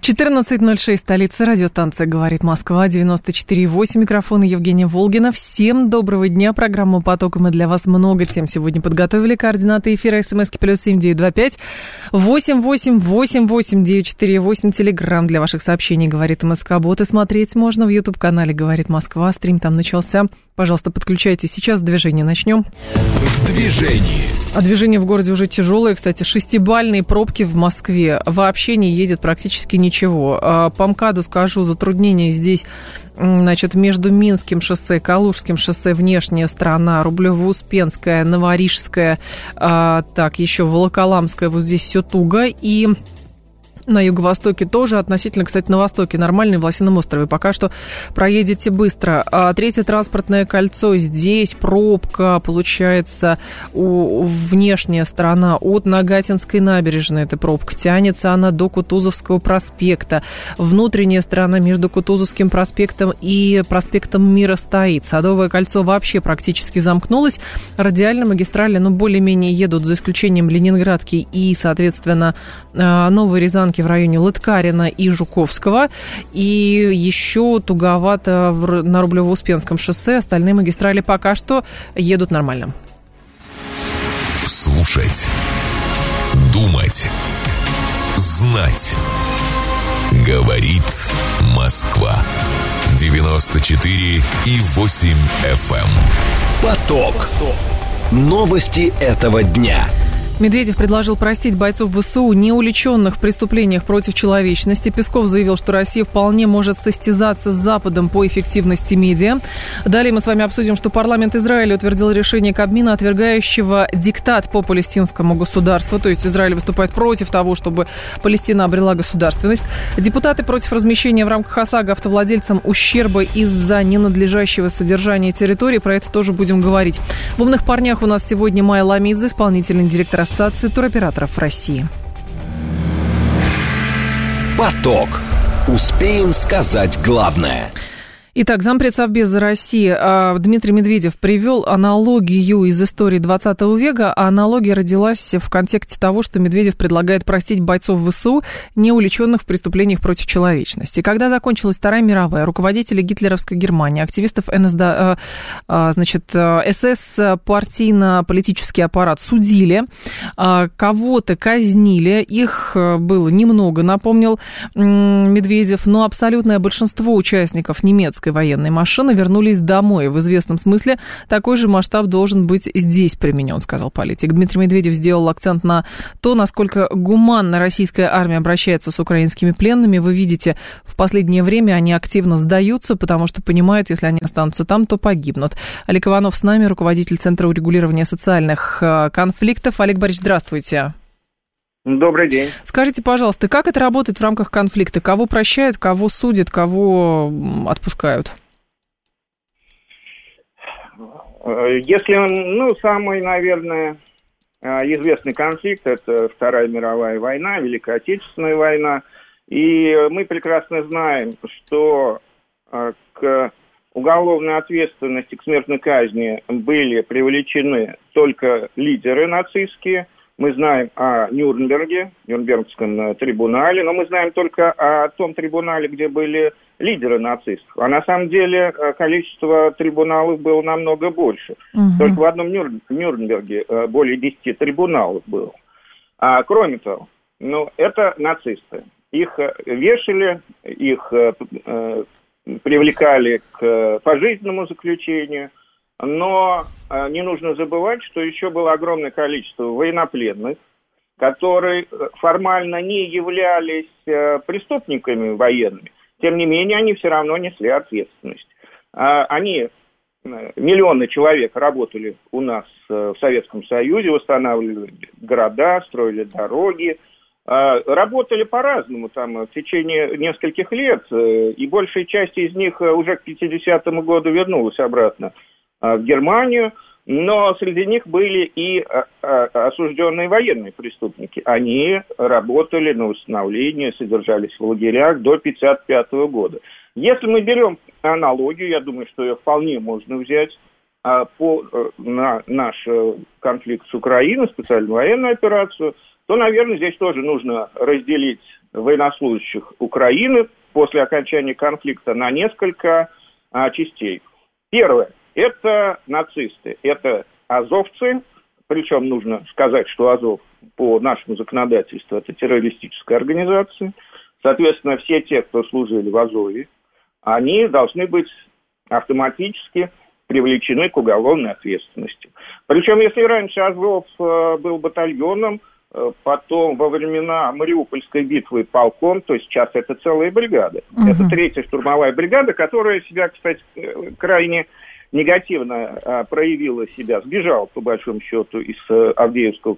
14.06, столица радиостанция «Говорит Москва», 94.8, микрофон Евгения Волгина. Всем доброго дня, программу «Поток», мы для вас много тем сегодня подготовили. Координаты эфира, смски плюс семь девять два пять восемь восемь восемь восемь девять четыре восемь. Телеграмм для ваших сообщений «Говорит МСК». Боты смотреть можно в YouTube-канале «Говорит Москва». Стрим там начался. Пожалуйста, подключайтесь. Сейчас движение начнем. В движении. А движение в городе уже тяжелое. Кстати, шестибальные пробки в Москве. Вообще не едет практически ничего. А по МКАДу скажу, затруднения здесь значит, между Минским шоссе, Калужским шоссе, внешняя сторона, Рублево-Успенская, Новорижская, а, так, еще Волоколамская, вот здесь все туго. И на юго-востоке тоже, относительно, кстати, на востоке нормальный, в Лосином острове. Пока что проедете быстро. А третье транспортное кольцо, здесь пробка, получается, у, внешняя сторона от Нагатинской набережной, эта пробка, тянется она до Кутузовского проспекта. Внутренняя сторона между Кутузовским проспектом и проспектом Мира стоит. Садовое кольцо вообще практически замкнулось. Радиальные магистрали, ну, более-менее едут, за исключением Ленинградки и, соответственно, а, Новой Рязанки в районе Лыткарина и Жуковского. И еще туговато на Рублево-Успенском шоссе. Остальные магистрали пока что едут нормально. Слушать. Думать. Знать. Говорит Москва. 94 и 8 FM. Эм. Поток. Новости этого дня. Медведев предложил простить бойцов ВСУ, не уличенных в преступлениях против человечности. Песков заявил, что Россия вполне может состязаться с Западом по эффективности медиа. Далее мы с вами обсудим, что парламент Израиля утвердил решение Кабмина, отвергающего диктат по палестинскому государству. То есть Израиль выступает против того, чтобы Палестина обрела государственность. Депутаты против размещения в рамках ОСАГО автовладельцам ущерба из-за ненадлежащего содержания территории. Про это тоже будем говорить. В «Умных парнях» у нас сегодня Майя Ламидзе, исполнительный директор Ассоциации туроператоров России. Поток. Успеем сказать главное – Итак, зампред Совбеза России а, Дмитрий Медведев привел аналогию из истории 20 века, а аналогия родилась в контексте того, что Медведев предлагает простить бойцов ВСУ, не увлеченных в преступлениях против человечности. Когда закончилась Вторая мировая, руководители гитлеровской Германии, активистов НСД, а, а, значит, СС, партийно-политический аппарат судили, кого-то казнили, их было немного, напомнил Медведев, но абсолютное большинство участников немецкой немецкой военной машины вернулись домой. В известном смысле такой же масштаб должен быть здесь применен, сказал политик. Дмитрий Медведев сделал акцент на то, насколько гуманно российская армия обращается с украинскими пленными. Вы видите, в последнее время они активно сдаются, потому что понимают, если они останутся там, то погибнут. Олег Иванов с нами, руководитель Центра урегулирования социальных э, конфликтов. Олег Борисович, здравствуйте. Добрый день. Скажите, пожалуйста, как это работает в рамках конфликта? Кого прощают, кого судят, кого отпускают? Э, если, ну, самый, наверное, э, известный конфликт – это Вторая мировая война, Великая Отечественная война. И мы прекрасно знаем, что э, к уголовной ответственности, к смертной казни были привлечены только лидеры нацистские – мы знаем о Нюрнберге, Нюрнбергском э, трибунале, но мы знаем только о том трибунале, где были лидеры нацистов. А на самом деле э, количество трибуналов было намного больше. Угу. Только в одном Нюр... Нюрнберге э, более 10 трибуналов было. А, кроме того, ну, это нацисты. Их вешали, их э, привлекали к пожизненному заключению – но не нужно забывать, что еще было огромное количество военнопленных, которые э, формально не являлись э, преступниками военными. Тем не менее, они все равно несли ответственность. А, они, миллионы человек работали у нас в Советском Союзе, восстанавливали города, строили дороги, работали по-разному там в течение нескольких лет, и большая часть из них уже к 50-му году вернулась обратно а, в Германию, но среди них были и осужденные военные преступники. Они работали на установление, содержались в лагерях до 1955 года. Если мы берем аналогию, я думаю, что ее вполне можно взять по, на наш конфликт с Украиной, специальную военную операцию, то, наверное, здесь тоже нужно разделить военнослужащих Украины после окончания конфликта на несколько а, частей. Первое – это нацисты, это азовцы, причем нужно сказать, что Азов по нашему законодательству это террористическая организация. Соответственно, все те, кто служили в Азове, они должны быть автоматически привлечены к уголовной ответственности. Причем, если раньше Азов э, был батальоном, Э, потом во времена Мариупольской битвы полком, то сейчас это целая бригада. Угу. Это третья штурмовая бригада, которая себя, кстати, э, крайне негативно а, проявила себя, сбежала, по большому счету, из а, Авдеевского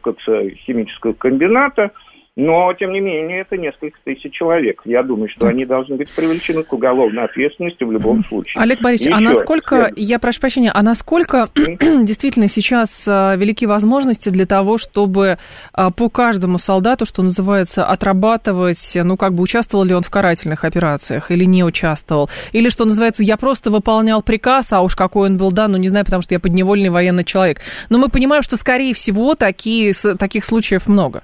химического комбината – но, тем не менее, это несколько тысяч человек. Я думаю, что они должны быть привлечены к уголовной ответственности в любом случае. Олег Борисович, а насколько, я прошу прощения, а насколько действительно сейчас а, велики возможности для того, чтобы а, по каждому солдату, что называется, отрабатывать, ну, как бы участвовал ли он в карательных операциях или не участвовал? Или, что называется, я просто выполнял приказ, а уж какой он был дан, ну, не знаю, потому что я подневольный военный человек. Но мы понимаем, что, скорее всего, такие, таких случаев много.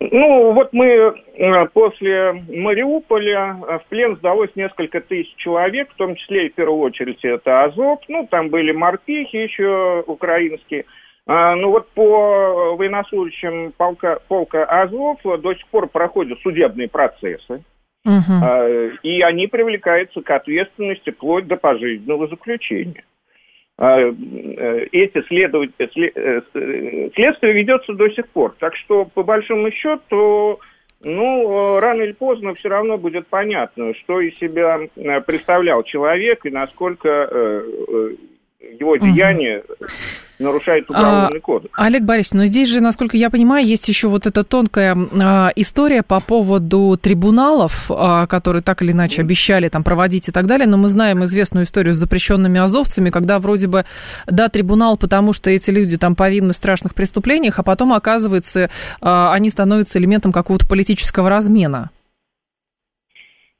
Ну, вот мы э, после Мариуполя э, в плен сдалось несколько тысяч человек, в том числе и в первую очередь это Азов, ну, там были морпехи еще украинские. А, ну вот по военнослужащим полка, полка Азов до сих пор проходят судебные процессы. Uh-huh. И они привлекаются к ответственности вплоть до пожизненного заключения. А, э, эти следовать, э, э, следствие ведется до сих пор. Так что, по большому счету, ну, рано или поздно все равно будет понятно, что из себя представлял человек и насколько его деяния угу нарушает а, уголовный кодекс. А, Олег Борисович, но здесь же, насколько я понимаю, есть еще вот эта тонкая а, история по поводу трибуналов, а, которые так или иначе обещали там проводить и так далее, но мы знаем известную историю с запрещенными азовцами, когда вроде бы, да, трибунал, потому что эти люди там повинны в страшных преступлениях, а потом, оказывается, а, они становятся элементом какого-то политического размена.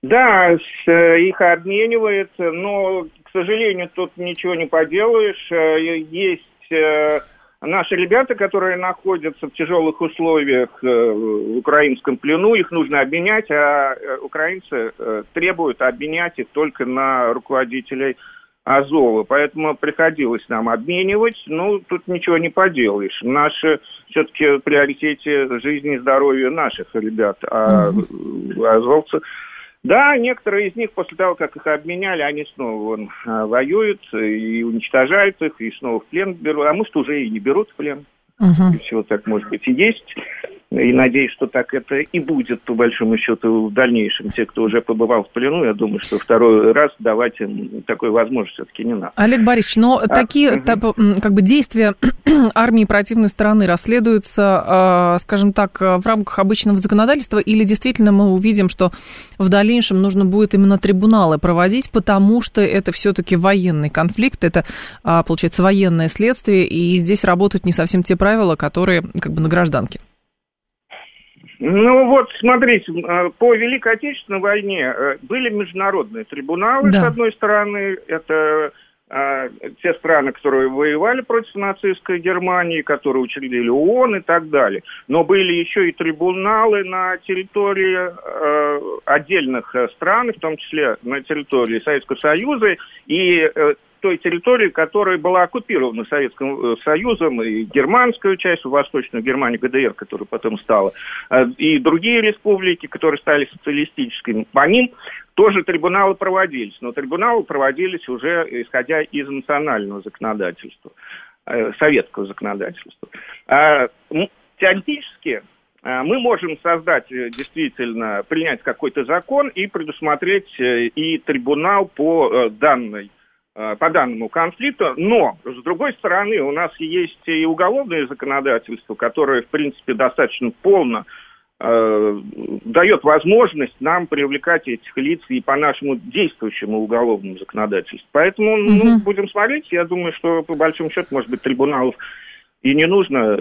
Да, их обменивает, но, к сожалению, тут ничего не поделаешь. Э, есть Э, наши ребята, которые находятся в тяжелых условиях э, в украинском плену, их нужно обменять, а украинцы требуют обменять их только на руководителей Азова. Поэтому приходилось нам обменивать. Ну, тут ничего не поделаешь. Наши все-таки в приоритете жизни и здоровья наших ребят, а азовцы да, некоторые из них после того, как их обменяли, они снова вон, а, воюют и уничтожают их, и снова в плен берут, а может уже и не берут в плен. Угу. И всего так, может быть, и есть. И надеюсь, что так это и будет, по большому счету, в дальнейшем. Те, кто уже побывал в плену, я думаю, что второй раз давать им такой возможности все-таки не надо. Олег Борисович, но а, такие угу. как бы действия армии противной стороны расследуются, а, скажем так, в рамках обычного законодательства, или действительно мы увидим, что в дальнейшем нужно будет именно трибуналы проводить, потому что это все-таки военный конфликт, это, а, получается, военное следствие, и здесь работают не совсем те правила, которые как бы на гражданке. Ну вот, смотрите, э, по Великой Отечественной войне э, были международные трибуналы, да. с одной стороны, это э, те страны, которые воевали против нацистской Германии, которые учредили ООН и так далее. Но были еще и трибуналы на территории э, отдельных стран, в том числе на территории Советского Союза, и э, той территории, которая была оккупирована Советским э, Союзом, и германскую часть, Восточную Германию, ГДР, которая потом стала, э, и другие республики, которые стали социалистическими, по ним тоже трибуналы проводились, но трибуналы проводились уже исходя из национального законодательства, э, советского законодательства. А, теоретически мы можем создать действительно, принять какой-то закон и предусмотреть и трибунал по данной по данному конфликту, но, с другой стороны, у нас есть и уголовное законодательство, которое, в принципе, достаточно полно э, дает возможность нам привлекать этих лиц и по нашему действующему уголовному законодательству. Поэтому угу. ну, будем смотреть. Я думаю, что по большому счету, может быть, трибуналов и не нужно,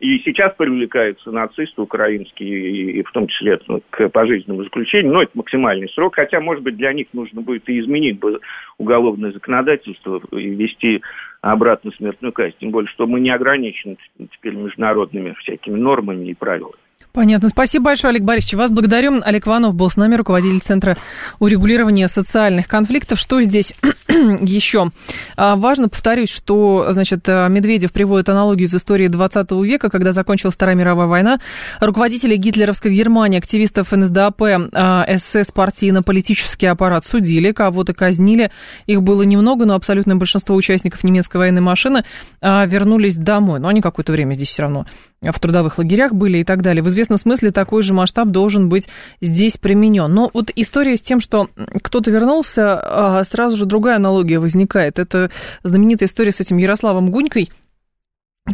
и сейчас привлекаются нацисты украинские, и в том числе ну, к пожизненному заключению, но это максимальный срок, хотя, может быть, для них нужно будет и изменить бы уголовное законодательство и ввести обратно смертную казнь, тем более, что мы не ограничены теперь международными всякими нормами и правилами. Понятно. Спасибо большое, Олег Борисович. Вас благодарю. Олег Иванов был с нами, руководитель Центра урегулирования социальных конфликтов. Что здесь еще? А, важно повторюсь, что, значит, Медведев приводит аналогию из истории 20 века, когда закончилась Вторая мировая война. Руководители гитлеровской Германии, активистов НСДАП, а, СС, партийно-политический аппарат судили, кого-то казнили. Их было немного, но абсолютное большинство участников немецкой военной машины а, вернулись домой. Но они какое-то время здесь все равно в трудовых лагерях были и так далее. В известном смысле такой же масштаб должен быть здесь применен. Но вот история с тем, что кто-то вернулся, а, сразу же другая аналогия возникает. Это знаменитая история с этим Ярославом Гунькой –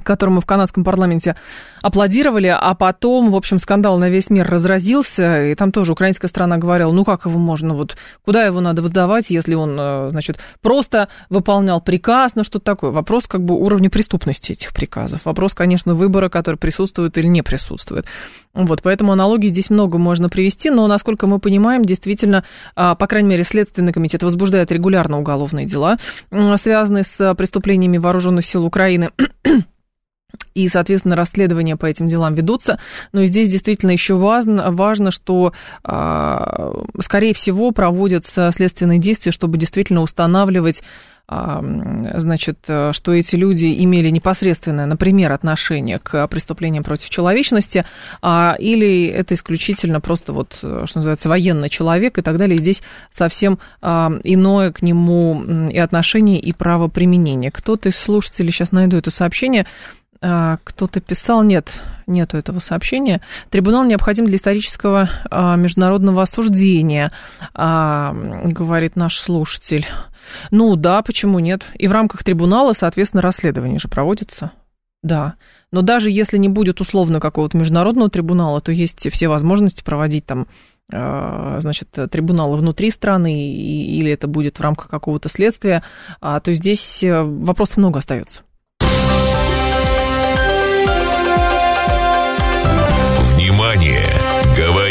которому в канадском парламенте аплодировали, а потом, в общем, скандал на весь мир разразился, и там тоже украинская страна говорила, ну как его можно, вот куда его надо выдавать, если он, э, значит, просто выполнял приказ, ну что такое? Вопрос как бы уровня преступности этих приказов, вопрос, конечно, выбора, который присутствует или не присутствует. Вот, поэтому аналогий здесь много можно привести, но, насколько мы понимаем, действительно, а, по крайней мере, Следственный комитет возбуждает регулярно уголовные дела, связанные с преступлениями вооруженных сил Украины и, соответственно, расследования по этим делам ведутся. Но здесь действительно еще важно, важно что, а, скорее всего, проводятся следственные действия, чтобы действительно устанавливать а, значит, что эти люди имели непосредственное, например, отношение к преступлениям против человечности, а, или это исключительно просто вот, что называется, военный человек и так далее. Здесь совсем иное к нему и отношение, и право применения. Кто-то из слушателей, сейчас найду это сообщение, кто-то писал, нет, нету этого сообщения. Трибунал необходим для исторического а, международного осуждения, а, говорит наш слушатель. Ну да, почему нет? И в рамках трибунала, соответственно, расследование же проводится. Да. Но даже если не будет условно какого-то международного трибунала, то есть все возможности проводить там значит, трибуналы внутри страны, или это будет в рамках какого-то следствия, то здесь э, вопросов много остается.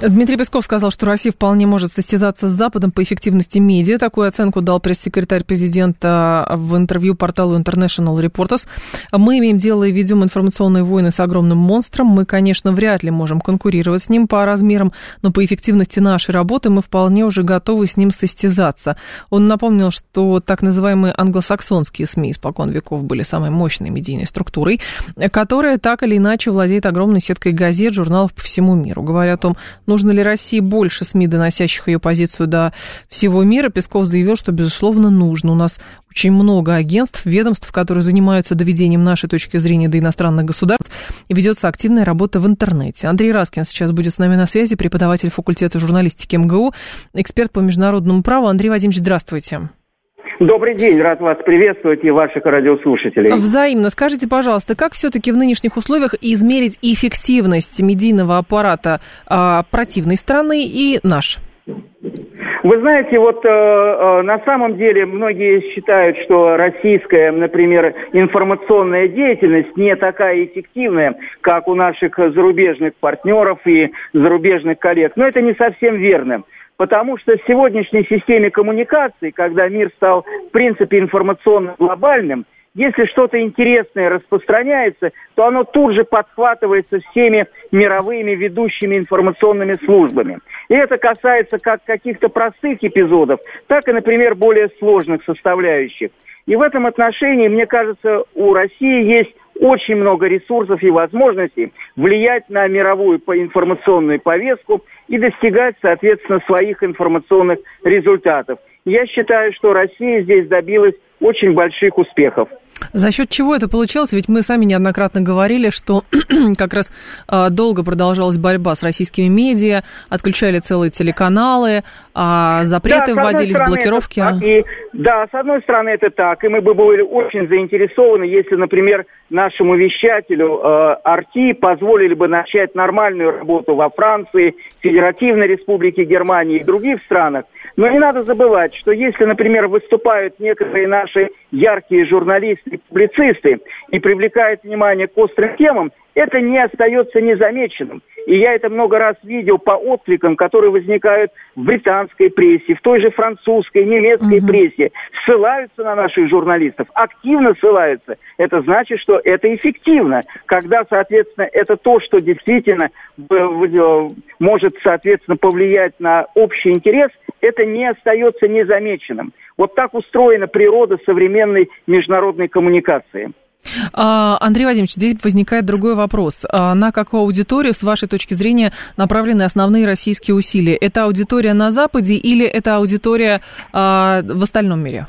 Дмитрий Песков сказал, что Россия вполне может состязаться с Западом по эффективности медиа. Такую оценку дал пресс-секретарь президента в интервью порталу International Reporters. Мы имеем дело и ведем информационные войны с огромным монстром. Мы, конечно, вряд ли можем конкурировать с ним по размерам, но по эффективности нашей работы мы вполне уже готовы с ним состязаться. Он напомнил, что так называемые англосаксонские СМИ испокон веков были самой мощной медийной структурой, которая так или иначе владеет огромной сеткой газет, журналов по всему миру. Говоря о том, Нужно ли России больше СМИ, доносящих ее позицию до всего мира? Песков заявил, что, безусловно, нужно. У нас очень много агентств, ведомств, которые занимаются доведением нашей точки зрения до иностранных государств, и ведется активная работа в интернете. Андрей Раскин сейчас будет с нами на связи, преподаватель факультета журналистики МГУ, эксперт по международному праву. Андрей Вадимович, здравствуйте. Добрый день, рад вас приветствовать и ваших радиослушателей. Взаимно. Скажите, пожалуйста, как все-таки в нынешних условиях измерить эффективность медийного аппарата а, противной страны и наш? Вы знаете, вот э, э, на самом деле многие считают, что российская, например, информационная деятельность не такая эффективная, как у наших зарубежных партнеров и зарубежных коллег. Но это не совсем верно потому что в сегодняшней системе коммуникаций, когда мир стал, в принципе, информационно глобальным, если что-то интересное распространяется, то оно тут же подхватывается всеми мировыми ведущими информационными службами. И это касается как каких-то простых эпизодов, так и, например, более сложных составляющих. И в этом отношении, мне кажется, у России есть очень много ресурсов и возможностей влиять на мировую информационную повестку и достигать, соответственно, своих информационных результатов. Я считаю, что Россия здесь добилась очень больших успехов. За счет чего это получилось? Ведь мы сами неоднократно говорили, что как раз э, долго продолжалась борьба с российскими медиа, отключали целые телеканалы, а запреты да, вводились, блокировки. Это и, да, с одной стороны это так, и мы бы были очень заинтересованы, если, например, нашему вещателю э, Арти позволили бы начать нормальную работу во Франции, Федеративной Республике Германии и других странах. Но не надо забывать, что если, например, выступают некоторые наши яркие журналисты и публицисты и привлекают внимание к острым темам, это не остается незамеченным. И я это много раз видел по откликам, которые возникают в британской прессе, в той же французской, немецкой угу. прессе. Ссылаются на наших журналистов, активно ссылаются. Это значит, что это эффективно. Когда, соответственно, это то, что действительно э, может, соответственно, повлиять на общий интерес, это не остается незамеченным. Вот так устроена природа современной международной коммуникации. А, Андрей Вадимович, здесь возникает другой вопрос. А, на какую аудиторию, с вашей точки зрения, направлены основные российские усилия? Это аудитория на Западе или это аудитория а, в остальном мире?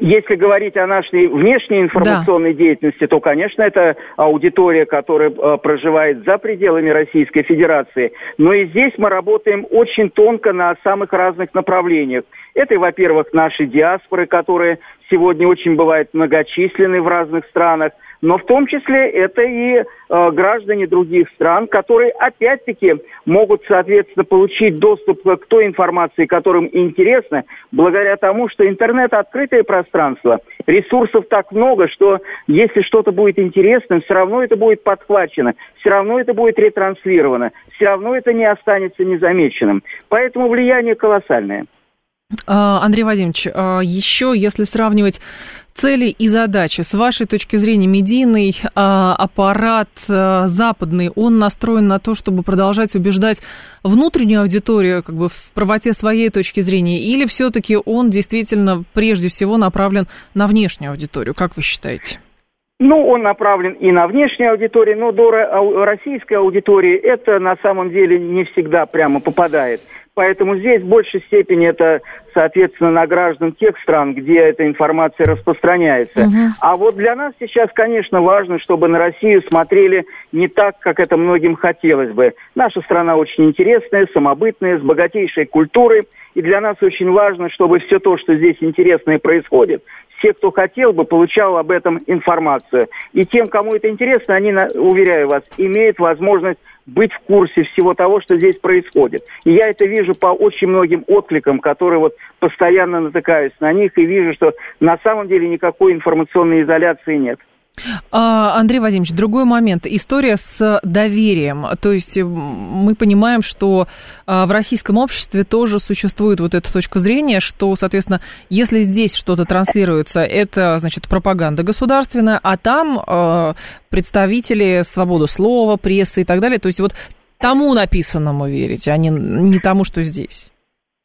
Если говорить о нашей внешней информационной да. деятельности, то, конечно, это аудитория, которая э, проживает за пределами Российской Федерации. Но и здесь мы работаем очень тонко на самых разных направлениях. Это, во-первых, наши диаспоры, которые сегодня очень бывают многочисленны в разных странах но в том числе это и э, граждане других стран, которые опять-таки могут, соответственно, получить доступ к той информации, которым интересно, благодаря тому, что интернет открытое пространство, ресурсов так много, что если что-то будет интересным, все равно это будет подхвачено, все равно это будет ретранслировано, все равно это не останется незамеченным. Поэтому влияние колоссальное. А, Андрей Вадимович, а, еще если сравнивать цели и задачи, с вашей точки зрения, медийный а, аппарат западный, он настроен на то, чтобы продолжать убеждать внутреннюю аудиторию как бы в правоте своей точки зрения, или все-таки он действительно прежде всего направлен на внешнюю аудиторию, как вы считаете? Ну, он направлен и на внешнюю аудиторию, но до российской аудитории это на самом деле не всегда прямо попадает. Поэтому здесь в большей степени это, соответственно, на граждан тех стран, где эта информация распространяется. Угу. А вот для нас сейчас, конечно, важно, чтобы на Россию смотрели не так, как это многим хотелось бы. Наша страна очень интересная, самобытная, с богатейшей культурой. И для нас очень важно, чтобы все то, что здесь интересное происходит, все, кто хотел бы, получал об этом информацию. И тем, кому это интересно, они, уверяю вас, имеют возможность быть в курсе всего того, что здесь происходит. И я это вижу по очень многим откликам, которые вот постоянно натыкаюсь на них, и вижу, что на самом деле никакой информационной изоляции нет. А, Андрей Вадимович, другой момент. История с доверием. То есть мы понимаем, что а, в российском обществе тоже существует вот эта точка зрения, что, соответственно, если здесь что-то транслируется, это, значит, пропаганда государственная, а там а, представители свободы слова, прессы и так далее. То есть вот тому написанному верить, а не, не тому, что здесь.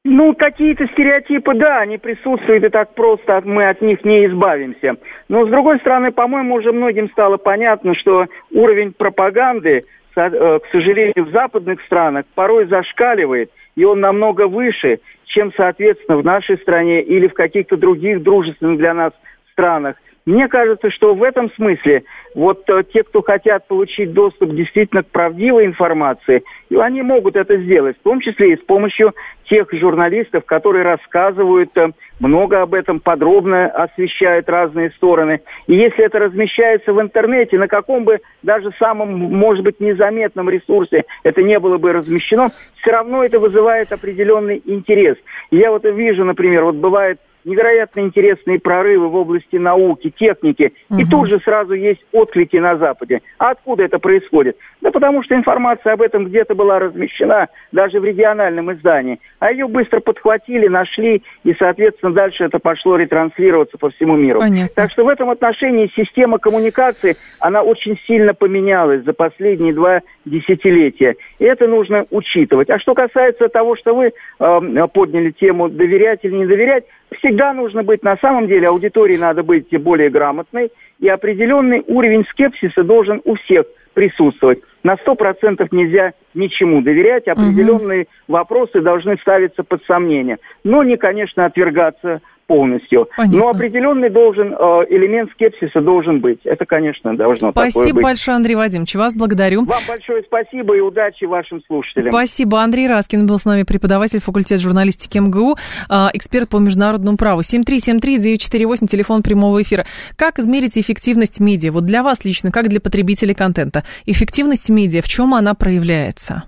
Ну, какие-то стереотипы, да, они присутствуют, и так просто мы от них не избавимся. Но, с другой стороны, по-моему, уже многим стало понятно, что уровень пропаганды, э, к сожалению, в западных странах порой зашкаливает, и он намного выше, чем, соответственно, в нашей стране или в каких-то других дружественных для нас странах. Мне кажется, что в этом смысле вот э, те, кто хотят получить доступ действительно к правдивой информации, они могут это сделать, в том числе и с помощью тех журналистов, которые рассказывают э, много об этом, подробно освещают разные стороны. И если это размещается в интернете, на каком бы даже самом, может быть, незаметном ресурсе это не было бы размещено, все равно это вызывает определенный интерес. Я вот вижу, например, вот бывает невероятно интересные прорывы в области науки, техники, угу. и тут же сразу есть отклики на Западе. А откуда это происходит? Да потому что информация об этом где-то была размещена, даже в региональном издании, а ее быстро подхватили, нашли, и, соответственно, дальше это пошло ретранслироваться по всему миру. Понятно. Так что в этом отношении система коммуникации, она очень сильно поменялась за последние два десятилетия, и это нужно учитывать. А что касается того, что вы э, подняли тему доверять или не доверять, всегда нужно быть, на самом деле, аудитории надо быть более грамотной, и определенный уровень скепсиса должен у всех присутствовать. На сто процентов нельзя ничему доверять, определенные угу. вопросы должны ставиться под сомнение. Но не, конечно, отвергаться полностью. Понятно. Но определенный должен э, элемент скепсиса должен быть. Это, конечно, должно такое Спасибо быть. большое, Андрей Вадимович. Вас благодарю. Вам большое спасибо и удачи вашим слушателям. Спасибо. Андрей Раскин был с нами, преподаватель факультета журналистики МГУ, а, эксперт по международному праву. 7373948, телефон прямого эфира. Как измерить эффективность медиа? Вот для вас лично, как для потребителей контента. Эффективность медиа, в чем она проявляется?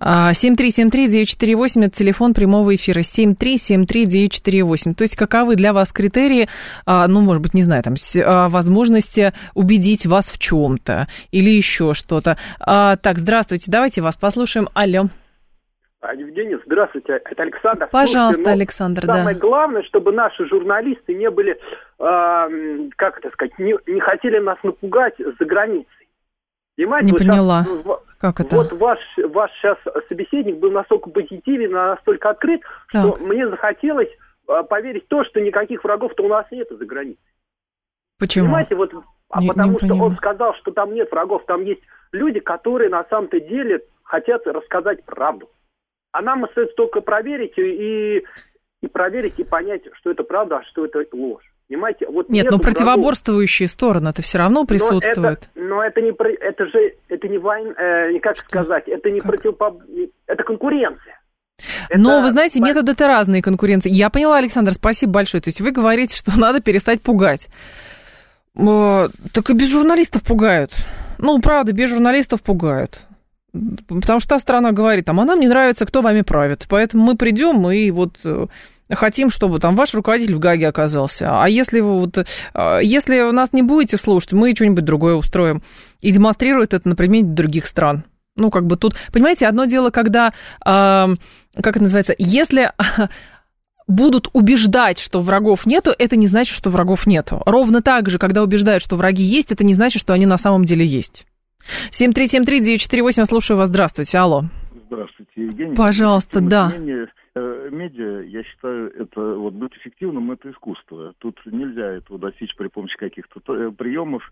А, 7373948, это телефон прямого эфира, 7373948. То есть каковы для вас критерии, а, ну, может быть, не знаю, там, а, возможности убедить вас в чем-то или еще что-то. А, Так, здравствуйте, давайте вас послушаем. Алло. А, Евгений, здравствуйте, это Александр. Пожалуйста, Слушайте, ну, Александр, да. Самое главное, чтобы наши журналисты не были, эм, как это сказать, не, не хотели нас напугать за границей. Понимаете, Не вот поняла. ну, в- Как это? Вот ваш, ваш сейчас собеседник был настолько позитивен, настолько открыт, что Так. мне захотелось э, поверить в то, что никаких врагов-то у нас нет за границей. Почему? Понимаете, вот а Не- не потому что понимаю. он сказал, что там нет врагов, там есть люди, которые на самом-то деле хотят рассказать правду. А нам остается только проверить и, и проверить и понять, что это правда, а что это ложь. Понимаете? Вот Нет, но врагов. противоборствуют стороны-то все равно Но присутствуют. это, но это не это же это не война, э, как сказать, это не Как? противопо... это конкуренция. Но, Это- вы знаете, методы-то разные конкуренции. Я поняла, Александр, спасибо большое. То есть вы говорите, что надо перестать пугать. Э, Так и без журналистов пугают. Ну, правда, без журналистов пугают. Потому что та страна говорит, там, а нам не нравится, кто вами правит. Поэтому мы придем и вот э, хотим, чтобы там ваш руководитель в Гаге оказался. А если вы вот, э, если вы нас не будете слушать, мы что-нибудь другое устроим. И демонстрирует это на примере других стран. Ну, как бы тут, понимаете, одно дело, когда, э, как это называется, если будут убеждать, что врагов нету, это не значит, что врагов нету. Ровно так же, когда убеждают, что враги есть, это не значит, что они на самом деле есть. 7373948, я слушаю вас. Здравствуйте, алло. Здравствуйте, Евгений. Пожалуйста, Тем да. менее, э, медиа, я считаю, это вот быть эффективным, это искусство. Тут нельзя этого достичь при помощи каких-то э, приемов.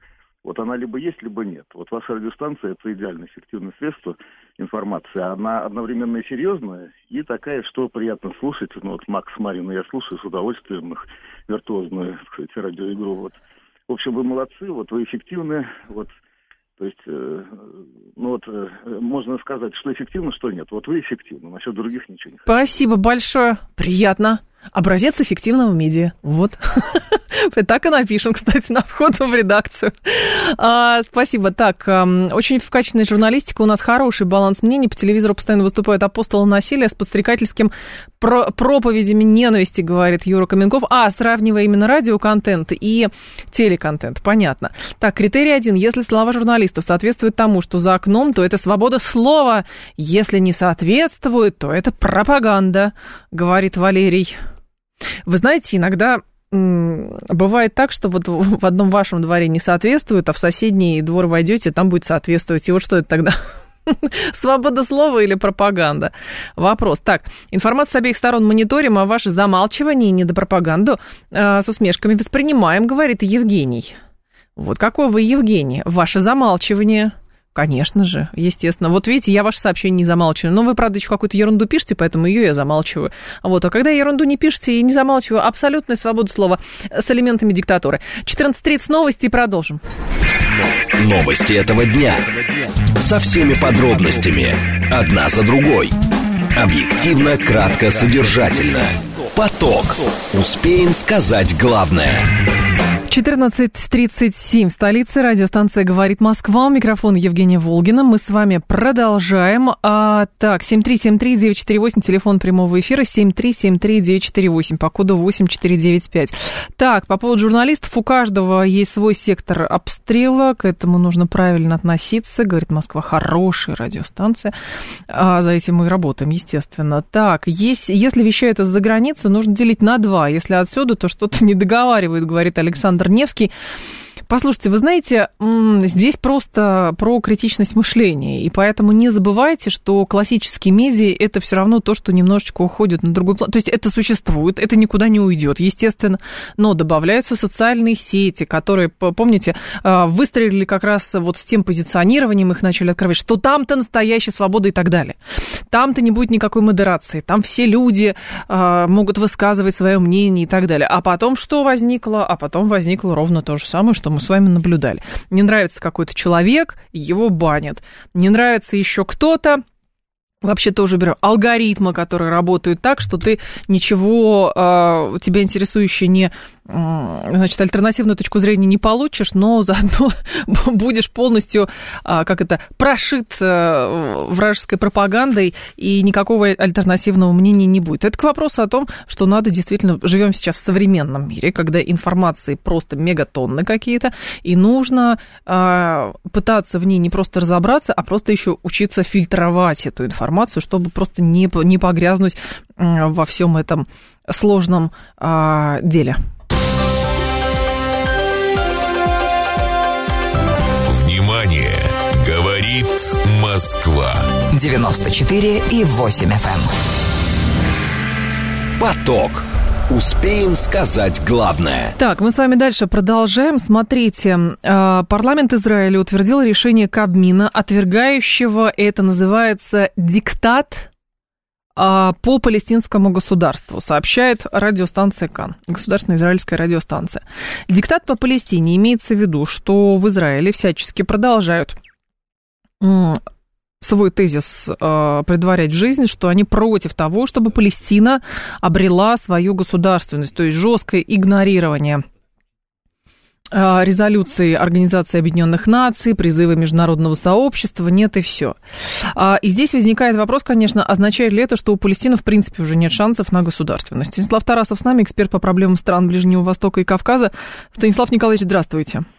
Вот она либо есть, либо нет. Вот ваша радиостанция – это идеально эффективное средство информации. Она одновременно и серьезная, и такая, что приятно слушать. Ну, вот Макс Марина я слушаю с удовольствием их виртуозную, так сказать, радиоигру. Вот. В общем, вы молодцы, вот вы эффективны, вот то есть, э, ну вот, э, можно сказать, что эффективно, что нет. Вот вы эффективны, насчет других ничего не хочу. Спасибо большое. Приятно. Образец эффективного медиа. Вот. Так и напишем, кстати, на вход в редакцию. А, спасибо. Так, ам, очень в качественной журналистике у нас хороший баланс мнений. По телевизору постоянно выступают апостолы насилия с подстрекательским про- проповедями ненависти, говорит Юра Каменков. А, сравнивая именно радиоконтент и телеконтент. Понятно. Так, критерий один. Если слова журналистов соответствуют тому, что за окном, то это свобода слова. Если не соответствует, то это пропаганда, говорит Валерий. Вы знаете, иногда бывает так, что вот в одном вашем дворе не соответствует, а в соседний двор войдете, там будет соответствовать. И вот что это тогда? Свобода слова или пропаганда? Вопрос. Так, информацию с обеих сторон мониторим, а ваше замалчивание и недопропаганду э, с усмешками воспринимаем, говорит Евгений. Вот какой вы, Евгений? Ваше замалчивание. Конечно же, естественно. Вот видите, я ваше сообщение не замалчиваю. Но вы, правда, еще какую-то ерунду пишете, поэтому ее я замалчиваю. Вот. А когда ерунду не пишете и не замалчиваю, абсолютная свобода слова с элементами диктатуры. 14.30 новости и продолжим. Новости этого дня. Со всеми подробностями. Одна за другой. Объективно, кратко, содержательно. Поток. Успеем сказать главное. 14.37 в столице. Радиостанция «Говорит Москва». У микрофона Евгения Волгина. Мы с вами продолжаем. А, так, 7373948, телефон прямого эфира, 7373948, по коду 8495. Так, по поводу журналистов, у каждого есть свой сектор обстрела, к этому нужно правильно относиться. Говорит Москва, хорошая радиостанция. А, за этим мы работаем, естественно. Так, есть, если вещают из-за границы, нужно делить на два. Если отсюда, то что-то не договаривают, говорит Александр Невский. Послушайте, вы знаете, здесь просто про критичность мышления, и поэтому не забывайте, что классические медиа – это все равно то, что немножечко уходит на другой план. То есть это существует, это никуда не уйдет, естественно, но добавляются социальные сети, которые, помните, а, выстрелили как раз вот с тем позиционированием, их начали открывать, что там-то настоящая свобода и так далее. Там-то не будет никакой модерации, там все люди а, могут высказывать свое мнение и так далее. А потом что возникло? А потом возникло ровно то же самое, что мы с вами наблюдали. Не нравится какой-то человек, его банят. Не нравится еще кто-то, вообще тоже берем алгоритмы, которые работают так, что ты ничего э, тебя интересующее не значит, альтернативную точку зрения не получишь, но заодно будешь полностью, а, как это, прошит э, вражеской пропагандой, и никакого альтернативного мнения не будет. Это к вопросу о том, что надо действительно, живем сейчас в современном мире, когда информации просто мегатонны какие-то, и нужно а, пытаться в ней не просто разобраться, а просто еще учиться фильтровать эту информацию, чтобы просто не, не погрязнуть во всем этом сложном а, деле. Москва 94 и 8 FM. Эм. Поток. Успеем сказать главное. Так, мы с вами дальше продолжаем. Смотрите, э, парламент Израиля утвердил решение Кабмина, отвергающего, это называется диктат э, по палестинскому государству, сообщает радиостанция КАН, государственная израильская радиостанция. Диктат по Палестине имеется в виду, что в Израиле всячески продолжают свой тезис э, предварять в жизнь, что они против того, чтобы Палестина обрела свою государственность, то есть жесткое игнорирование э, резолюции Организации Объединенных Наций, призывы международного сообщества, нет и все. А, и здесь возникает вопрос, конечно, означает ли это, что у Палестины в принципе уже нет шансов на государственность. Станислав Тарасов с нами, эксперт по проблемам стран Ближнего Востока и Кавказа. Станислав Николаевич, здравствуйте. Здравствуйте,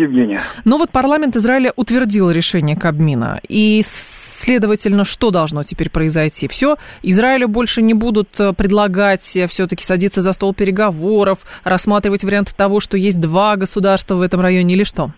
Евгения. Ну вот парламент Израиля утвердил решение Кабмина. И, следовательно, что должно теперь произойти? Все, Израилю больше не будут э, предлагать все-таки садиться за стол переговоров, рассматривать варианты того, что есть два государства в этом районе или что?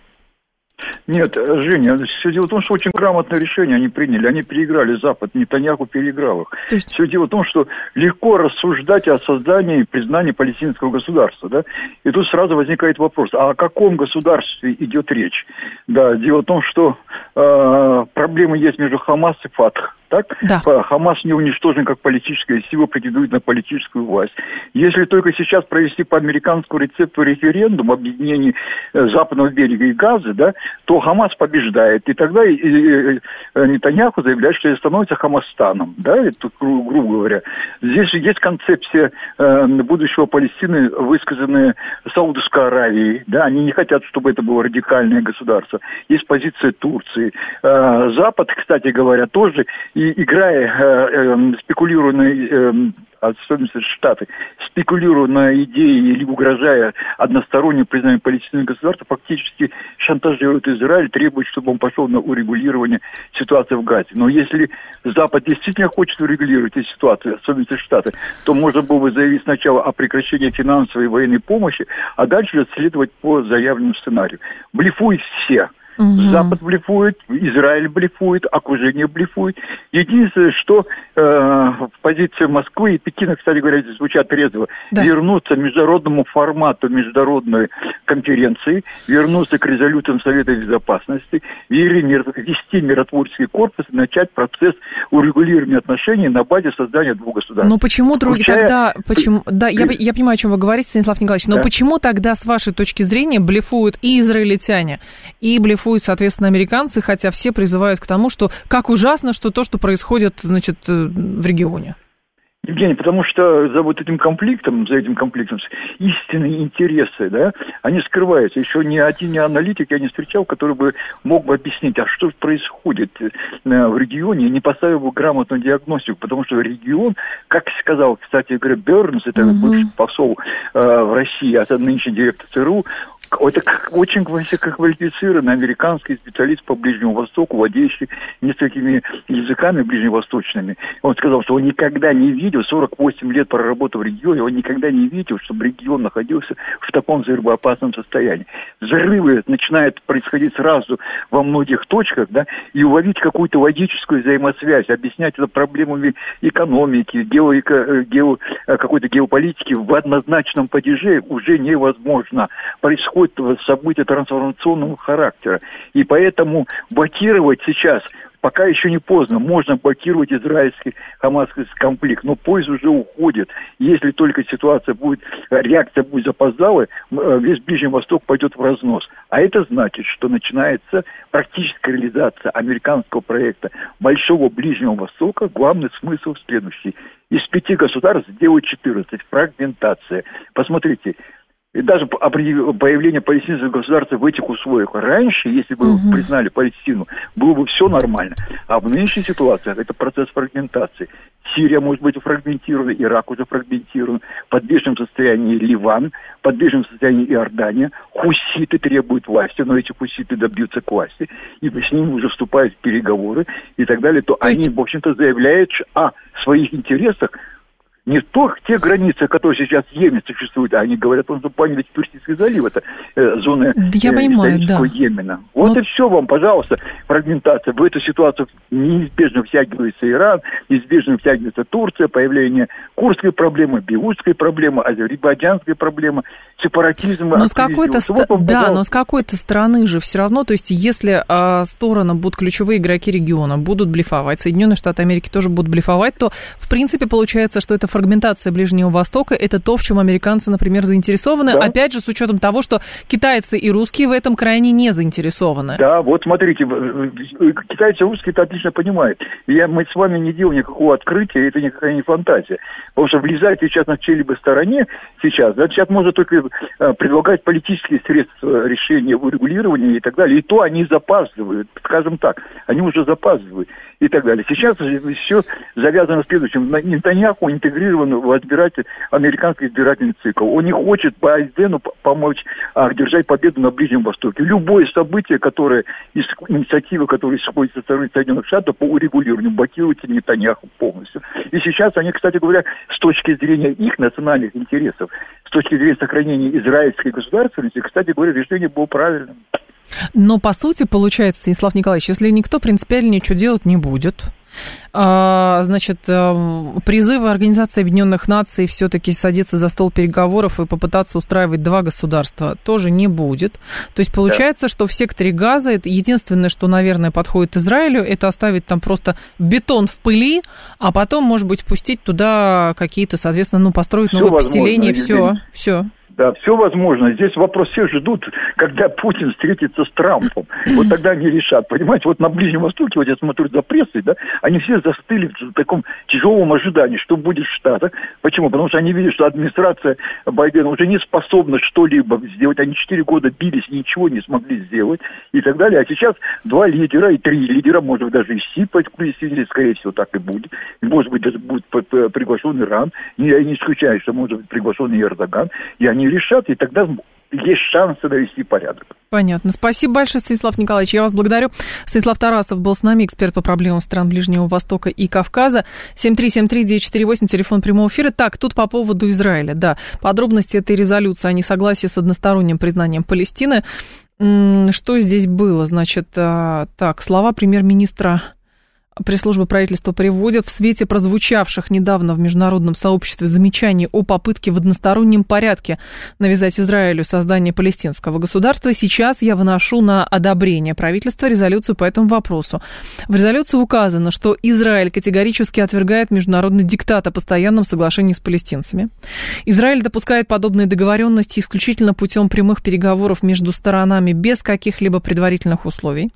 Нет, Женя, все дело в том, что очень грамотное решение они приняли. Они переиграли Запад, Нетаньяху переиграл их. То есть... Все дело в том, что легко рассуждать о создании и признании палестинского государства. Да? И тут сразу возникает вопрос, а о каком государстве идет речь? Да, дело в том, что э, проблемы есть между Хамас и Фатх так? Да. Хамас не уничтожен как политическая сила, претендует на политическую власть. Если только сейчас провести по американскому рецепту референдум об объединении э, Западного берега и Газы, да, то Хамас побеждает. И тогда и, Нетаньяху заявляет, что становится Хамастаном, да, это, гру, грубо говоря. Здесь есть концепция э, будущего Палестины, высказанная Саудовской Аравией, да, они не хотят, чтобы это было радикальное государство. Есть позиция Турции. Э, Запад, кстати говоря, тоже и играя, э, э, спекулируя на э, Штаты, спекулируя на идее или угрожая одностороннему признанию палестинского государства, фактически шантажирует Израиль, требует, чтобы он пошел на урегулирование ситуации в Газе. Но если Запад действительно хочет урегулировать эти ситуации, особенно Штаты, то можно было бы заявить сначала о прекращении финансовой и военной помощи, а дальше следовать по заявленному сценарию. Блефуют все – Угу. Запад блефует, Израиль блефует, окружение блефует. Единственное, что э, в позиции Москвы и Пекина, кстати говоря, здесь звучат трезво, да. вернуться к международному формату международной конференции, вернуться к резолюциям Совета Безопасности, вести миротворческий корпус и начать процесс урегулирования отношений на базе создания двух государств. Но почему другие Включая... тогда... Почему... Да, я, я понимаю, о чем вы говорите, Станислав Николаевич, но да. почему тогда, с вашей точки зрения, блефуют и израильтяне, и блефуют кайфуют, соответственно, американцы, хотя все призывают к тому, что как ужасно, что то, что происходит, значит, э, в регионе. Евгений, потому что за вот этим конфликтом, за этим конфликтом истинные интересы, да, они скрываются. Еще ни один ни аналитик я не встречал, который бы мог бы объяснить, а что происходит э, в регионе, не поставил бы грамотную диагностику, потому что регион, как сказал, кстати говоря, Бернс, это mm-hmm. бывший посол э, в России, а нынешний директор ЦРУ, Это очень квалифицированный американский специалист по Ближнему Востоку, владеющий несколькими языками ближневосточными. Он сказал, что он никогда не видел, 48 лет проработав в регионе, он никогда не видел, чтобы регион находился в таком взрывоопасном состоянии. Взрывы начинают происходить сразу во многих точках, да, и уловить какую-то логическую взаимосвязь, объяснять это проблемами экономики, гео, э, гео, э, какой-то геополитики в однозначном падеже уже невозможно. Происходит события трансформационного характера. И поэтому блокировать сейчас пока еще не поздно. Можно блокировать израильский хамасский конфликт, но поезд уже уходит. Если только ситуация будет, реакция будет запоздалой, э, весь Ближний Восток пойдет в разнос. А это значит, что начинается практическая реализация американского проекта Большого Ближнего Востока. Главный смысл следующий. Из пяти государств сделать 14. Фрагментация. Посмотрите, и даже появление палестинского государства в этих условиях раньше, если бы угу. признали Палестину, было бы все нормально. А в нынешней ситуации это процесс фрагментации. Сирия может быть фрагментирована, Ирак уже фрагментирован, в подвижном состоянии Ливан, в подвижном состоянии Иордания, хуситы требуют власти, но эти хуситы добьются к власти, и с ними уже вступают в переговоры и так далее, то, то есть... они, в общем-то, заявляют о своих интересах не то те границы, которые сейчас в Йемене существуют, а они говорят, он заполнит Персидский залив, это э, зона да, я э, понимаю, да. Йемена. Вот Но... и все вам, пожалуйста, фрагментация. В эту ситуацию неизбежно втягивается Иран, неизбежно втягивается Турция, появление курской проблемы, биутской проблемы, азербайджанской проблемы, сепаратизма. Но с какой-то ст... да, но с какой-то стороны же все равно, то есть если э, стороны будут ключевые игроки региона будут блефовать, Соединенные Штаты Америки тоже будут блефовать, то в принципе получается, что это фрагментация Ближнего Востока, это то, в чем американцы, например, заинтересованы, да. опять же, с учетом того, что китайцы и русские в этом крайне не заинтересованы. Да, вот смотрите, китайцы и русские это отлично понимают. Я, мы с вами не делаем никакого открытия, это никакая не фантазия. Потому что влезать сейчас на чьей-либо стороне сейчас, да, сейчас можно только э, предлагать политические средства решения урегулирования и так далее. И то они запаздывают, скажем так, они уже запаздывают и так далее. Сейчас все завязано следующим. Нетаньяху интегрирован в избиратель, американский избирательный цикл. Он не хочет Байдену помочь а, держать победу на Ближнем Востоке. Любое событие, которое из инициативы, которая исходит со стороны Соединенных Штатов по урегулированию, блокируется Нетаньяху полностью. И сейчас они, кстати говоря, с точки зрения их национальных интересов, с точки зрения сохранения израильской государственности, кстати говоря, решение было правильным. Но, по сути, получается, Станислав Николаевич, если никто принципиально ничего делать не будет, а, значит, э, призывы Организации Объединенных Наций все-таки садиться за стол переговоров и попытаться устраивать два государства тоже не будет. То есть получается, да. что в секторе газа это единственное, что, наверное, подходит Израилю, это оставить там просто бетон в пыли, а потом, может быть, пустить туда какие-то, соответственно, ну, построить новое поселение, все, все. Да, все возможно. Здесь вопрос все ждут, когда Путин встретится с Трампом. Вот тогда они решат. Понимаете, вот на Ближнем Востоке, вот я смотрю за прессой, да, они все застыли в таком тяжелом ожидании, что будет в Штатах. Почему? Потому что они видят, что администрация Байдена уже не способна что-либо сделать. Они четыре года бились, ничего не смогли сделать и так далее. А сейчас два лидера и три лидера, может быть, даже и Си присоединились, скорее всего, так и будет. Может быть, даже будет приглашен Иран. Я не исключаю, что может быть приглашен и Эрдоган. И они решат, и тогда есть шансы навести порядок. Понятно. Спасибо большое, Станислав Николаевич. Я вас благодарю. Станислав Тарасов был с нами, эксперт по проблемам стран Ближнего Востока и Кавказа. 7373948, телефон прямого эфира. Так, тут по поводу Израиля. Да, подробности этой резолюции о несогласии с односторонним признанием Палестины. Что здесь было? Значит, а, так, слова премьер-министра пресс-служба правительства приводит в свете прозвучавших недавно в международном сообществе замечаний о попытке в одностороннем порядке навязать Израилю создание палестинского государства. Сейчас я выношу на одобрение правительства резолюцию по этому вопросу. В резолюции указано, что Израиль категорически отвергает международный диктат о постоянном соглашении с палестинцами. Израиль допускает подобные договоренности исключительно путем прямых переговоров между сторонами без каких-либо предварительных условий.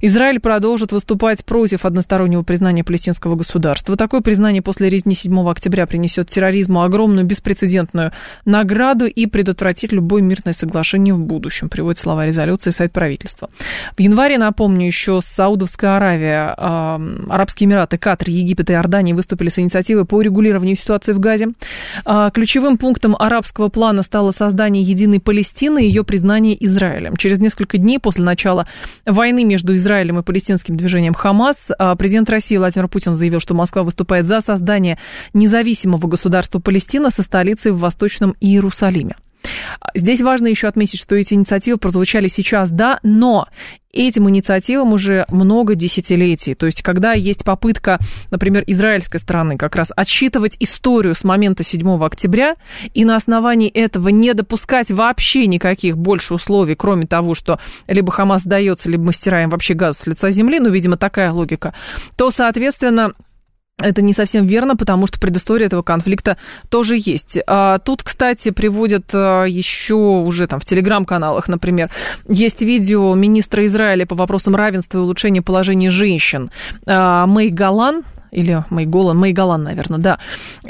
Израиль продолжит выступать против одностороннего одностороннего признания палестинского государства. Такое признание после резни 7 октября принесет терроризму огромную беспрецедентную награду и предотвратит любое мирное соглашение в будущем, приводит слова резолюции сайт правительства. В январе, напомню, еще Саудовская Аравия, Арабские Эмираты, Катар, Египет и Иордания выступили с инициативой по урегулированию ситуации в Газе. Э, ключевым пунктом арабского плана стало создание единой Палестины и ее признание Израилем. Через несколько дней после начала войны между Израилем и палестинским движением Хамас э, президент России Владимир Путин заявил, что Москва выступает за создание независимого государства Палестина со столицей в Восточном Иерусалиме. Здесь важно еще отметить, что эти инициативы прозвучали сейчас, да, но этим инициативам уже много десятилетий. То есть, когда есть попытка, например, израильской стороны как раз отсчитывать историю с момента 7 октября и на основании этого не допускать вообще никаких больше условий, кроме того, что либо Хамас сдается, либо мы стираем вообще газ с лица земли, ну, видимо, такая логика, то, соответственно, это не совсем верно, потому что предыстория этого конфликта тоже есть. А тут, кстати, приводят а, еще уже там в телеграм-каналах, например, есть видео министра Израиля по вопросам равенства и улучшения положения женщин а, Мэй Галан, или Майголан, Майгалан, наверное, да.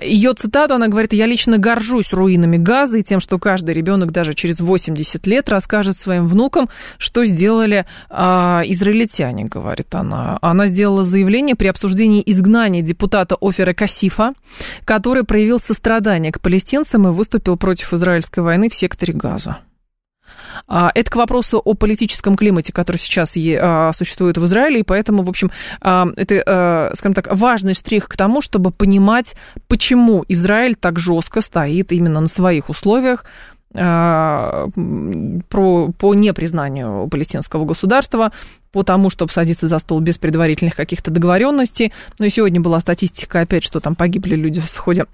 Ее цитату, она говорит, я лично горжусь руинами газа и тем, что каждый ребенок даже через 80 лет расскажет своим внукам, что сделали а, израильтяне, говорит она. Она сделала заявление при обсуждении изгнания депутата Офера Касифа, который проявил сострадание к палестинцам и выступил против израильской войны в секторе Газа. А, это к вопросу о политическом климате, который сейчас а, существует в Израиле, и поэтому, в общем, а, это, скажем так, важный штрих к тому, чтобы понимать, почему Израиль так жестко стоит именно на своих условиях, про, по непризнанию палестинского государства, по тому, чтобы садиться за стол без предварительных каких-то договоренностей. Но и сегодня была статистика опять, что там погибли люди в ходе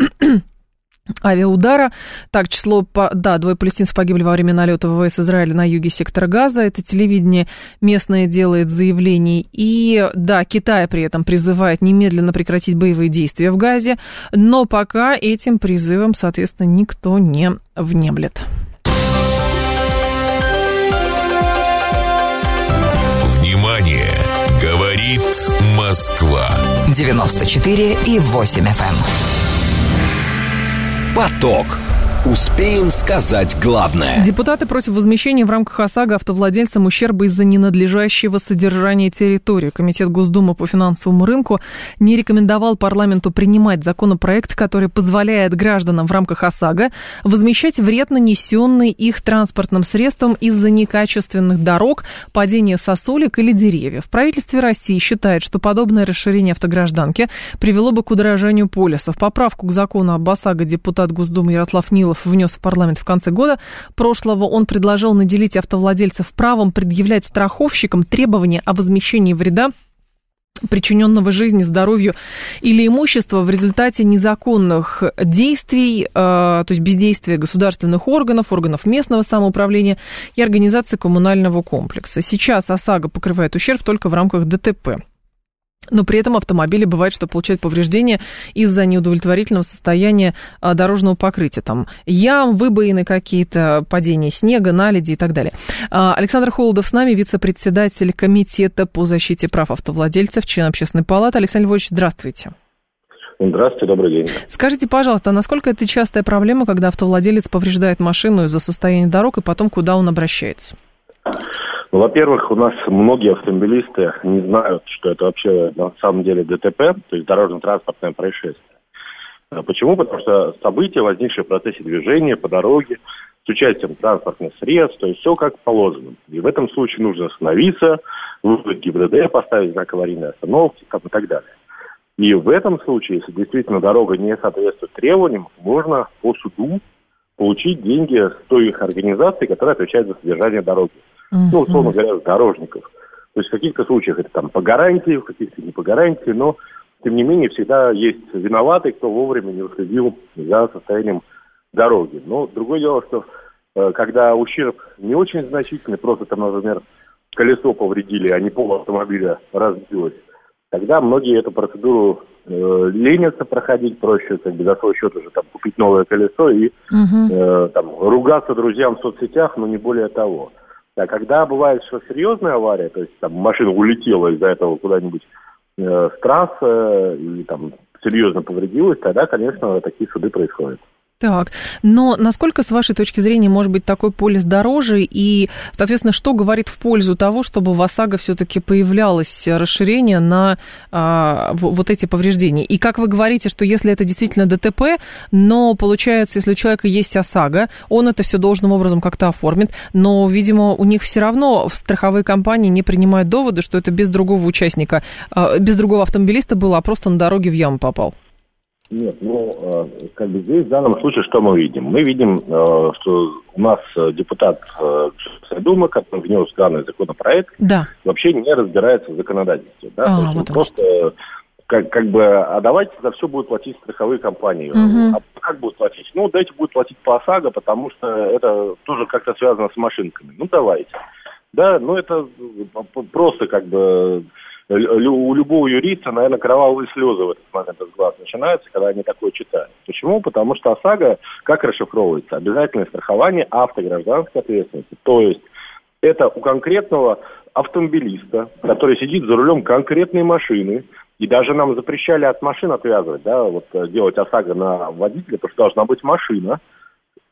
авиаудара. Так, число, да, двое палестинцев погибли во время налета ВВС Израиля на юге сектора Газа. Это телевидение местное делает заявление. И, да, Китай при этом призывает немедленно прекратить боевые действия в Газе. Но пока этим призывом, соответственно, никто не внемлет. Внимание! Говорит Москва. 94 и 8 FM. Поток. Успеем сказать главное. Депутаты против возмещения в рамках ОСАГО автовладельцам ущерба из-за ненадлежащего содержания территории. Комитет Госдумы по финансовому рынку не рекомендовал парламенту принимать законопроект, который позволяет гражданам в рамках ОСАГО возмещать вред, нанесенный их транспортным средством из-за некачественных дорог, падения сосулек или деревьев. В правительстве России считает, что подобное расширение автогражданки привело бы к удорожанию полисов. Поправку к закону об ОСАГО депутат Госдумы Ярослав Нилов Кириллов внес в парламент в конце года прошлого, он предложил наделить автовладельцев правом предъявлять страховщикам требования о возмещении вреда причиненного жизни, здоровью или имуществу в результате незаконных действий, э, то есть бездействия государственных органов, органов местного самоуправления и организаций коммунального комплекса. Сейчас ОСАГО покрывает ущерб только в рамках ДТП. Но при этом автомобили бывает, что получают повреждения из-за неудовлетворительного состояния а, дорожного покрытия. Там ям, выбоины какие-то, падение снега, наледи и так далее. А, Александр Холодов с нами, вице-председатель Комитета по защите прав автовладельцев, член Общественной палаты. Александр Львович, здравствуйте. Здравствуйте, добрый день. Скажите, пожалуйста, а насколько это частая проблема, когда автовладелец повреждает машину из-за состояния дорог и потом куда он обращается? Ну, во-первых, у нас многие автомобилисты не знают, что это вообще на самом деле ДТП, то есть дорожно-транспортное происшествие. А почему? Потому что события, возникшие в процессе движения по дороге, с участием транспортных средств, то есть все как положено. И в этом случае нужно остановиться, вызвать ГИБДД, поставить знак аварийной остановки там, и так далее. И в этом случае, если действительно дорога не соответствует требованиям, можно по суду получить деньги с той их организации, которая отвечает за содержание дороги ну, условно говоря, дорожников. То есть в каких-то случаях это там по гарантии, в каких-то не по гарантии, но тем не менее всегда есть виноватый, кто вовремя не уследил за состоянием дороги. Но другое дело, что э, когда ущерб не очень значительный, просто там, например, колесо повредили, а не пол автомобиля разбилось, тогда многие эту процедуру э, ленятся проходить, проще как бы за свой счет уже там купить новое колесо и угу. э, там ругаться друзьям в соцсетях, но не более того. А когда бывает, что серьезная авария, то есть там машина улетела из-за этого куда-нибудь э, с трассы и там серьезно повредилась, тогда, конечно, такие суды происходят. Так, но насколько, с вашей точки зрения, может быть такой полис дороже, и, соответственно, что говорит в пользу того, чтобы в ОСАГО все-таки появлялось расширение на а, вот эти повреждения? И как вы говорите, что если это действительно ДТП, но получается, если у человека есть ОСАГО, он это все должным образом как-то оформит, но, видимо, у них все равно страховые компании не принимают доводы, что это без другого участника, а, без другого автомобилиста было, а просто на дороге в яму попал. Нет, ну, э, как бы здесь в данном случае что мы видим? Мы видим, э, что у нас э, депутат Думы, который внес данный законопроект, да. вообще не разбирается в законодательстве. Да? А, То есть вот просто как, как бы, а давайте за все будут платить страховые компании. Угу. А как будут платить? Ну, дайте будут платить по ОСАГО, потому что это тоже как-то связано с машинками. Ну, давайте. Да, ну это просто как бы у любого юриста, наверное, кровавые слезы в этот момент из глаз начинаются, когда они такое читают. Почему? Потому что ОСАГО, как расшифровывается? Обязательное страхование автогражданской ответственности. То есть это у конкретного автомобилиста, который сидит за рулем конкретной машины, и даже нам запрещали от машин отвязывать, да, вот э, делать ОСАГО на водителя, потому что должна быть машина,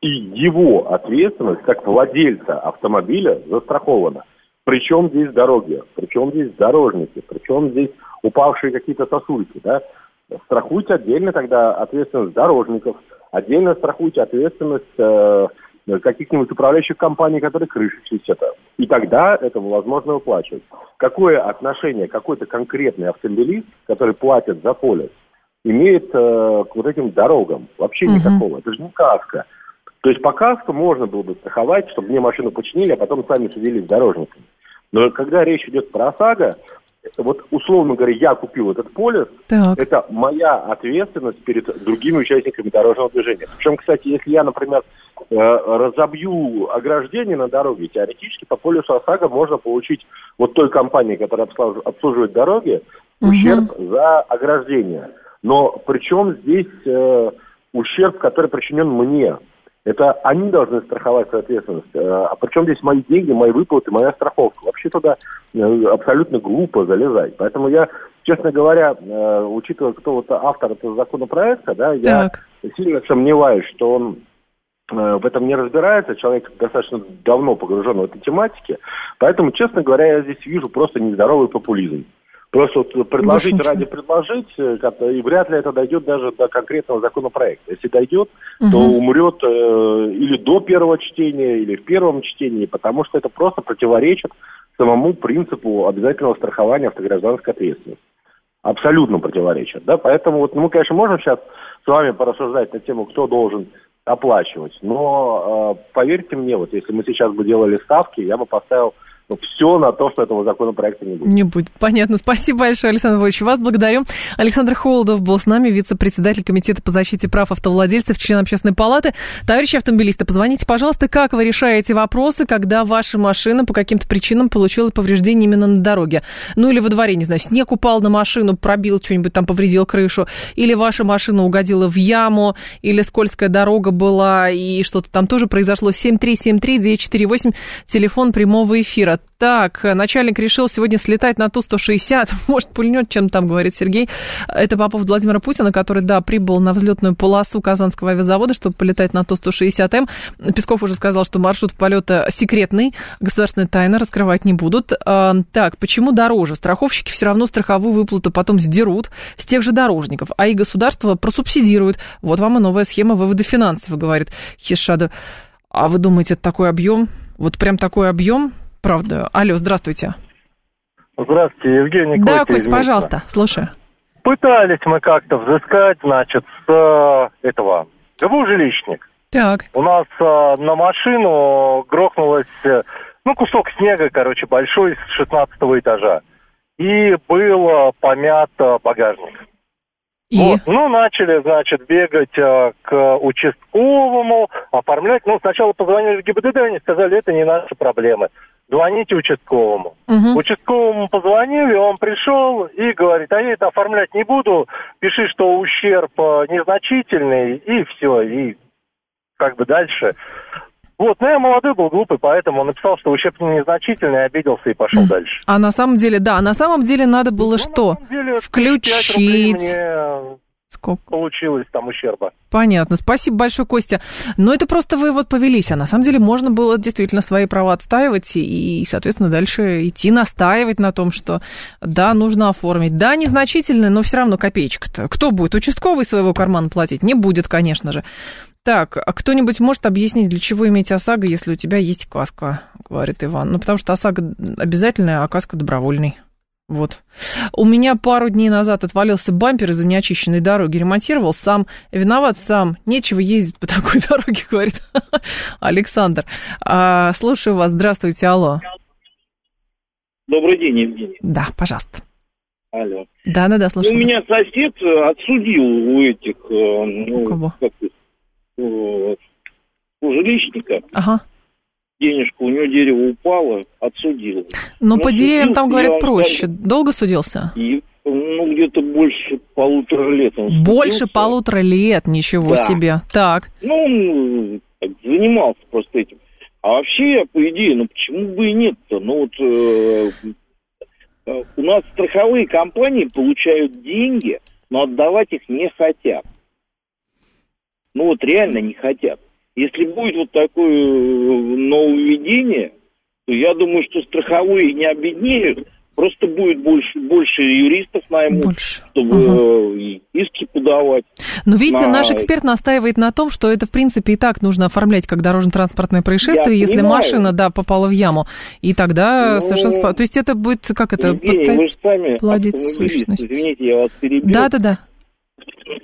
и его ответственность как владельца автомобиля застрахована. Причем здесь дороги, причем здесь дорожники, причем здесь упавшие какие-то сосульки, да? Страхуйте отдельно тогда ответственность дорожников, отдельно страхуйте ответственность э, каких-нибудь управляющих компаний, которые крыши чистят. И тогда это возможно выплачивать. Какое отношение какой-то конкретный автомобилист, который платит за полис, имеет э, к вот этим дорогам? Вообще Мгм. никакого. Это же не каска. То есть по каску можно было бы страховать, чтобы мне машину починили, а потом сами сидели с дорожниками. Но когда речь идет про ОСАГО, вот условно говоря, я купил этот полис, Так. это моя ответственность перед другими участниками дорожного движения. Причем, кстати, если я, например, э, разобью ограждение на дороге, теоретически по полису ОСАГО можно получить вот той компании, которая обслужив- обслуживает дороги, ущерб за ограждение. Но причем здесь э, ущерб, который причинен мне? Это они должны страховать свою ответственность. Э, А причем здесь мои деньги, мои выплаты, моя страховка. Вообще туда э, абсолютно глупо залезать. Поэтому я, честно говоря, э, учитывая, кто вот автор этого законопроекта, да, я Так. сильно сомневаюсь, что он в этом не разбирается, человек достаточно давно погружен в этой тематике, поэтому, честно говоря, я здесь вижу просто нездоровый популизм. Просто вот предложить Больше ради предложить, э, и вряд ли это дойдет даже до конкретного законопроекта. Если дойдет, то Мгм. умрет э, или до первого чтения, или в первом чтении, потому что это просто противоречит самому принципу обязательного страхования автогражданской ответственности. Абсолютно противоречит. Да? Поэтому вот, ну, мы, конечно, можем сейчас с вами порассуждать на тему, кто должен оплачивать. Но э, поверьте мне, вот если мы сейчас бы делали ставки, я бы поставил все на то, что этого законопроекта не будет. Не будет. Понятно. Спасибо большое, Александр Вольевич. Вас благодарю. Александр Холодов был с нами, вице-председатель Комитета по защите прав автовладельцев, член Общественной палаты. Товарищи автомобилисты, позвоните, пожалуйста, как вы решаете вопросы, когда ваша машина по каким-то причинам получила повреждение именно на дороге. Ну или во дворе, не знаю, снег упал на машину, пробил что-нибудь там, повредил крышу, или ваша машина угодила в яму, или скользкая дорога была, и что-то там тоже произошло. 7373948, телефон прямого эфира. Так, начальник решил сегодня слетать на Ту-160. Может, пульнет, чем там, говорит Сергей. Это по поводу Владимира Путина, который, да, прибыл на взлетную полосу Казанского авиазавода, чтобы полетать на Ту-160М. Песков уже сказал, что маршрут полета секретный, государственная тайна, раскрывать не будут. А, так, почему дороже? Страховщики все равно страховую выплату потом сдерут с тех же дорожников, а и государство просубсидирует. Вот вам и новая схема вывода финансов, говорит Хишада. А вы думаете, это такой объем? Вот прям такой объем? Правда. Алло, здравствуйте. Здравствуйте, Евгений Да, Койко из Кость, пожалуйста, слушаю. Пытались мы как-то взыскать, значит, с э, этого, ГБУ жилищник. Так. У нас э, на машину грохнулось, э, ну, кусок снега, короче, большой с 16 этажа. И был э, помят багажник. И? Вот. Ну, начали, значит, бегать э, к участковому, оформлять. Ну, сначала позвонили в ГИБДД, они сказали, это не наши проблемы. Звоните участковому. Мгм. Участковому позвонили, он пришел и говорит, а я это оформлять не буду, пиши, что ущерб э, незначительный, и все, и как бы дальше. Вот, но я молодой был, глупый, поэтому он написал, что ущерб незначительный, обиделся и пошел дальше. А на самом деле, да, на самом деле надо было Ну, что? Деле, Включить. 5 рублей мне Сколько? получилось там ущерба. Понятно. Спасибо большое, Костя. Но это просто вы вот повелись. А на самом деле можно было действительно свои права отстаивать и, соответственно, дальше идти настаивать на том, что да, нужно оформить. Да, незначительно, но все равно копеечка-то. Кто будет? Участковый своего кармана платить? Не будет, конечно же. Так, а кто-нибудь может объяснить, для чего иметь ОСАГО, если у тебя есть каска, говорит Иван. Ну, потому что ОСАГО обязательная, а каска добровольный. Вот. У меня пару дней назад отвалился бампер из-за неочищенной дороги. Ремонтировал сам. Виноват сам. Нечего ездить по такой дороге, говорит Александр. А, слушаю вас. Здравствуйте. Алло. Добрый день, Евгений. Да, пожалуйста. Алло. Да-да-да, Ну, слушаю у меня сосед э, отсудил у этих, э, ну, У кого? как у жилищника Ага. денежку, у него дерево упало, отсудил. Но Ну, по деревьям там, говорят, проще. скажу, Долго судился? И, ну, где-то больше полутора лет он Больше судился. полутора лет, ничего Да. себе. Так. Ну, он занимался просто этим. А вообще, по идее, ну почему бы и нет-то? Ну вот э, э, у нас страховые компании получают деньги, но отдавать их не хотят. Ну вот реально не хотят. Если будет вот такое э, нововведение, то я думаю, что страховые не обеднеют, просто будет больше, больше юристов наймут, чтобы э, и иски подавать. Но видите, на- наш эксперт настаивает на том, что это, в принципе, и так нужно оформлять как дорожно-транспортное происшествие, Я если понимаю. машина, да, попала в яму. И тогда Ну, совершенно... То есть это будет, как это, Евгений, вы сами плодить сущность. Извините, я вас перебил. Да-да-да.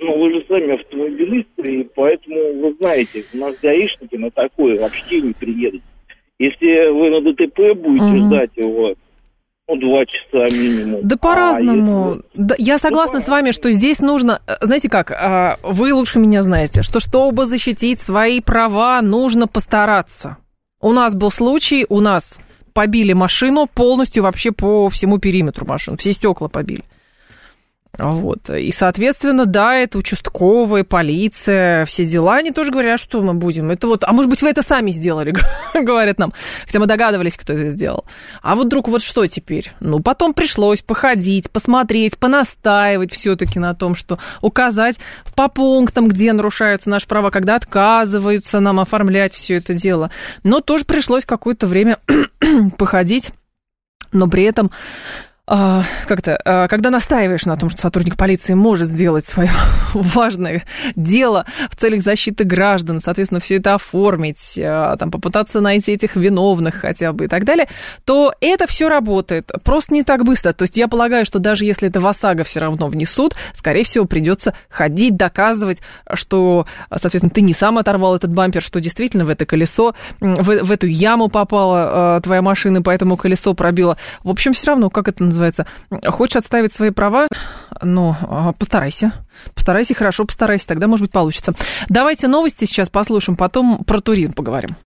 Ну, вы же сами автомобилисты, и поэтому вы знаете, у нас гаишники на такое вообще не приедут. Если вы на ДТП будете Мгм. ждать его, ну, два часа минимум. Да А по-разному. Да, я согласна с вами, что здесь нужно, э, знаете как, а, вы лучше меня знаете, что чтобы защитить свои права, нужно постараться. У нас был случай, у нас побили машину полностью вообще по всему периметру машин, все стекла побили. Вот. И, соответственно, да, это участковые, полиция, все дела. Они тоже говорят, что мы будем? Это вот, а может быть, вы это сами сделали, говорят нам. Хотя мы догадывались, кто это сделал. А вот вдруг вот что теперь? Ну, потом пришлось походить, посмотреть, понастаивать все-таки на том, что указать по пунктам, где нарушаются наши права, когда отказываются нам оформлять все это дело. Но тоже пришлось какое-то время походить, но при этом а, как-то, а, когда настаиваешь на том, что сотрудник полиции может сделать свое важное дело в целях защиты граждан, соответственно, все это оформить, а, там, попытаться найти этих виновных хотя бы и так далее, то это все работает. Просто не так быстро. То есть я полагаю, что даже если это в ОСАГО все равно внесут, скорее всего, придется ходить, доказывать, что, соответственно, ты не сам оторвал этот бампер, что действительно в это колесо, в, в эту яму попала твоя машина, поэтому колесо пробило. В общем, все равно, как это называется, хочешь отставить свои права, ну, постарайся. Постарайся, хорошо постарайся, тогда, может быть, получится. Давайте новости сейчас послушаем, потом про туризм поговорим.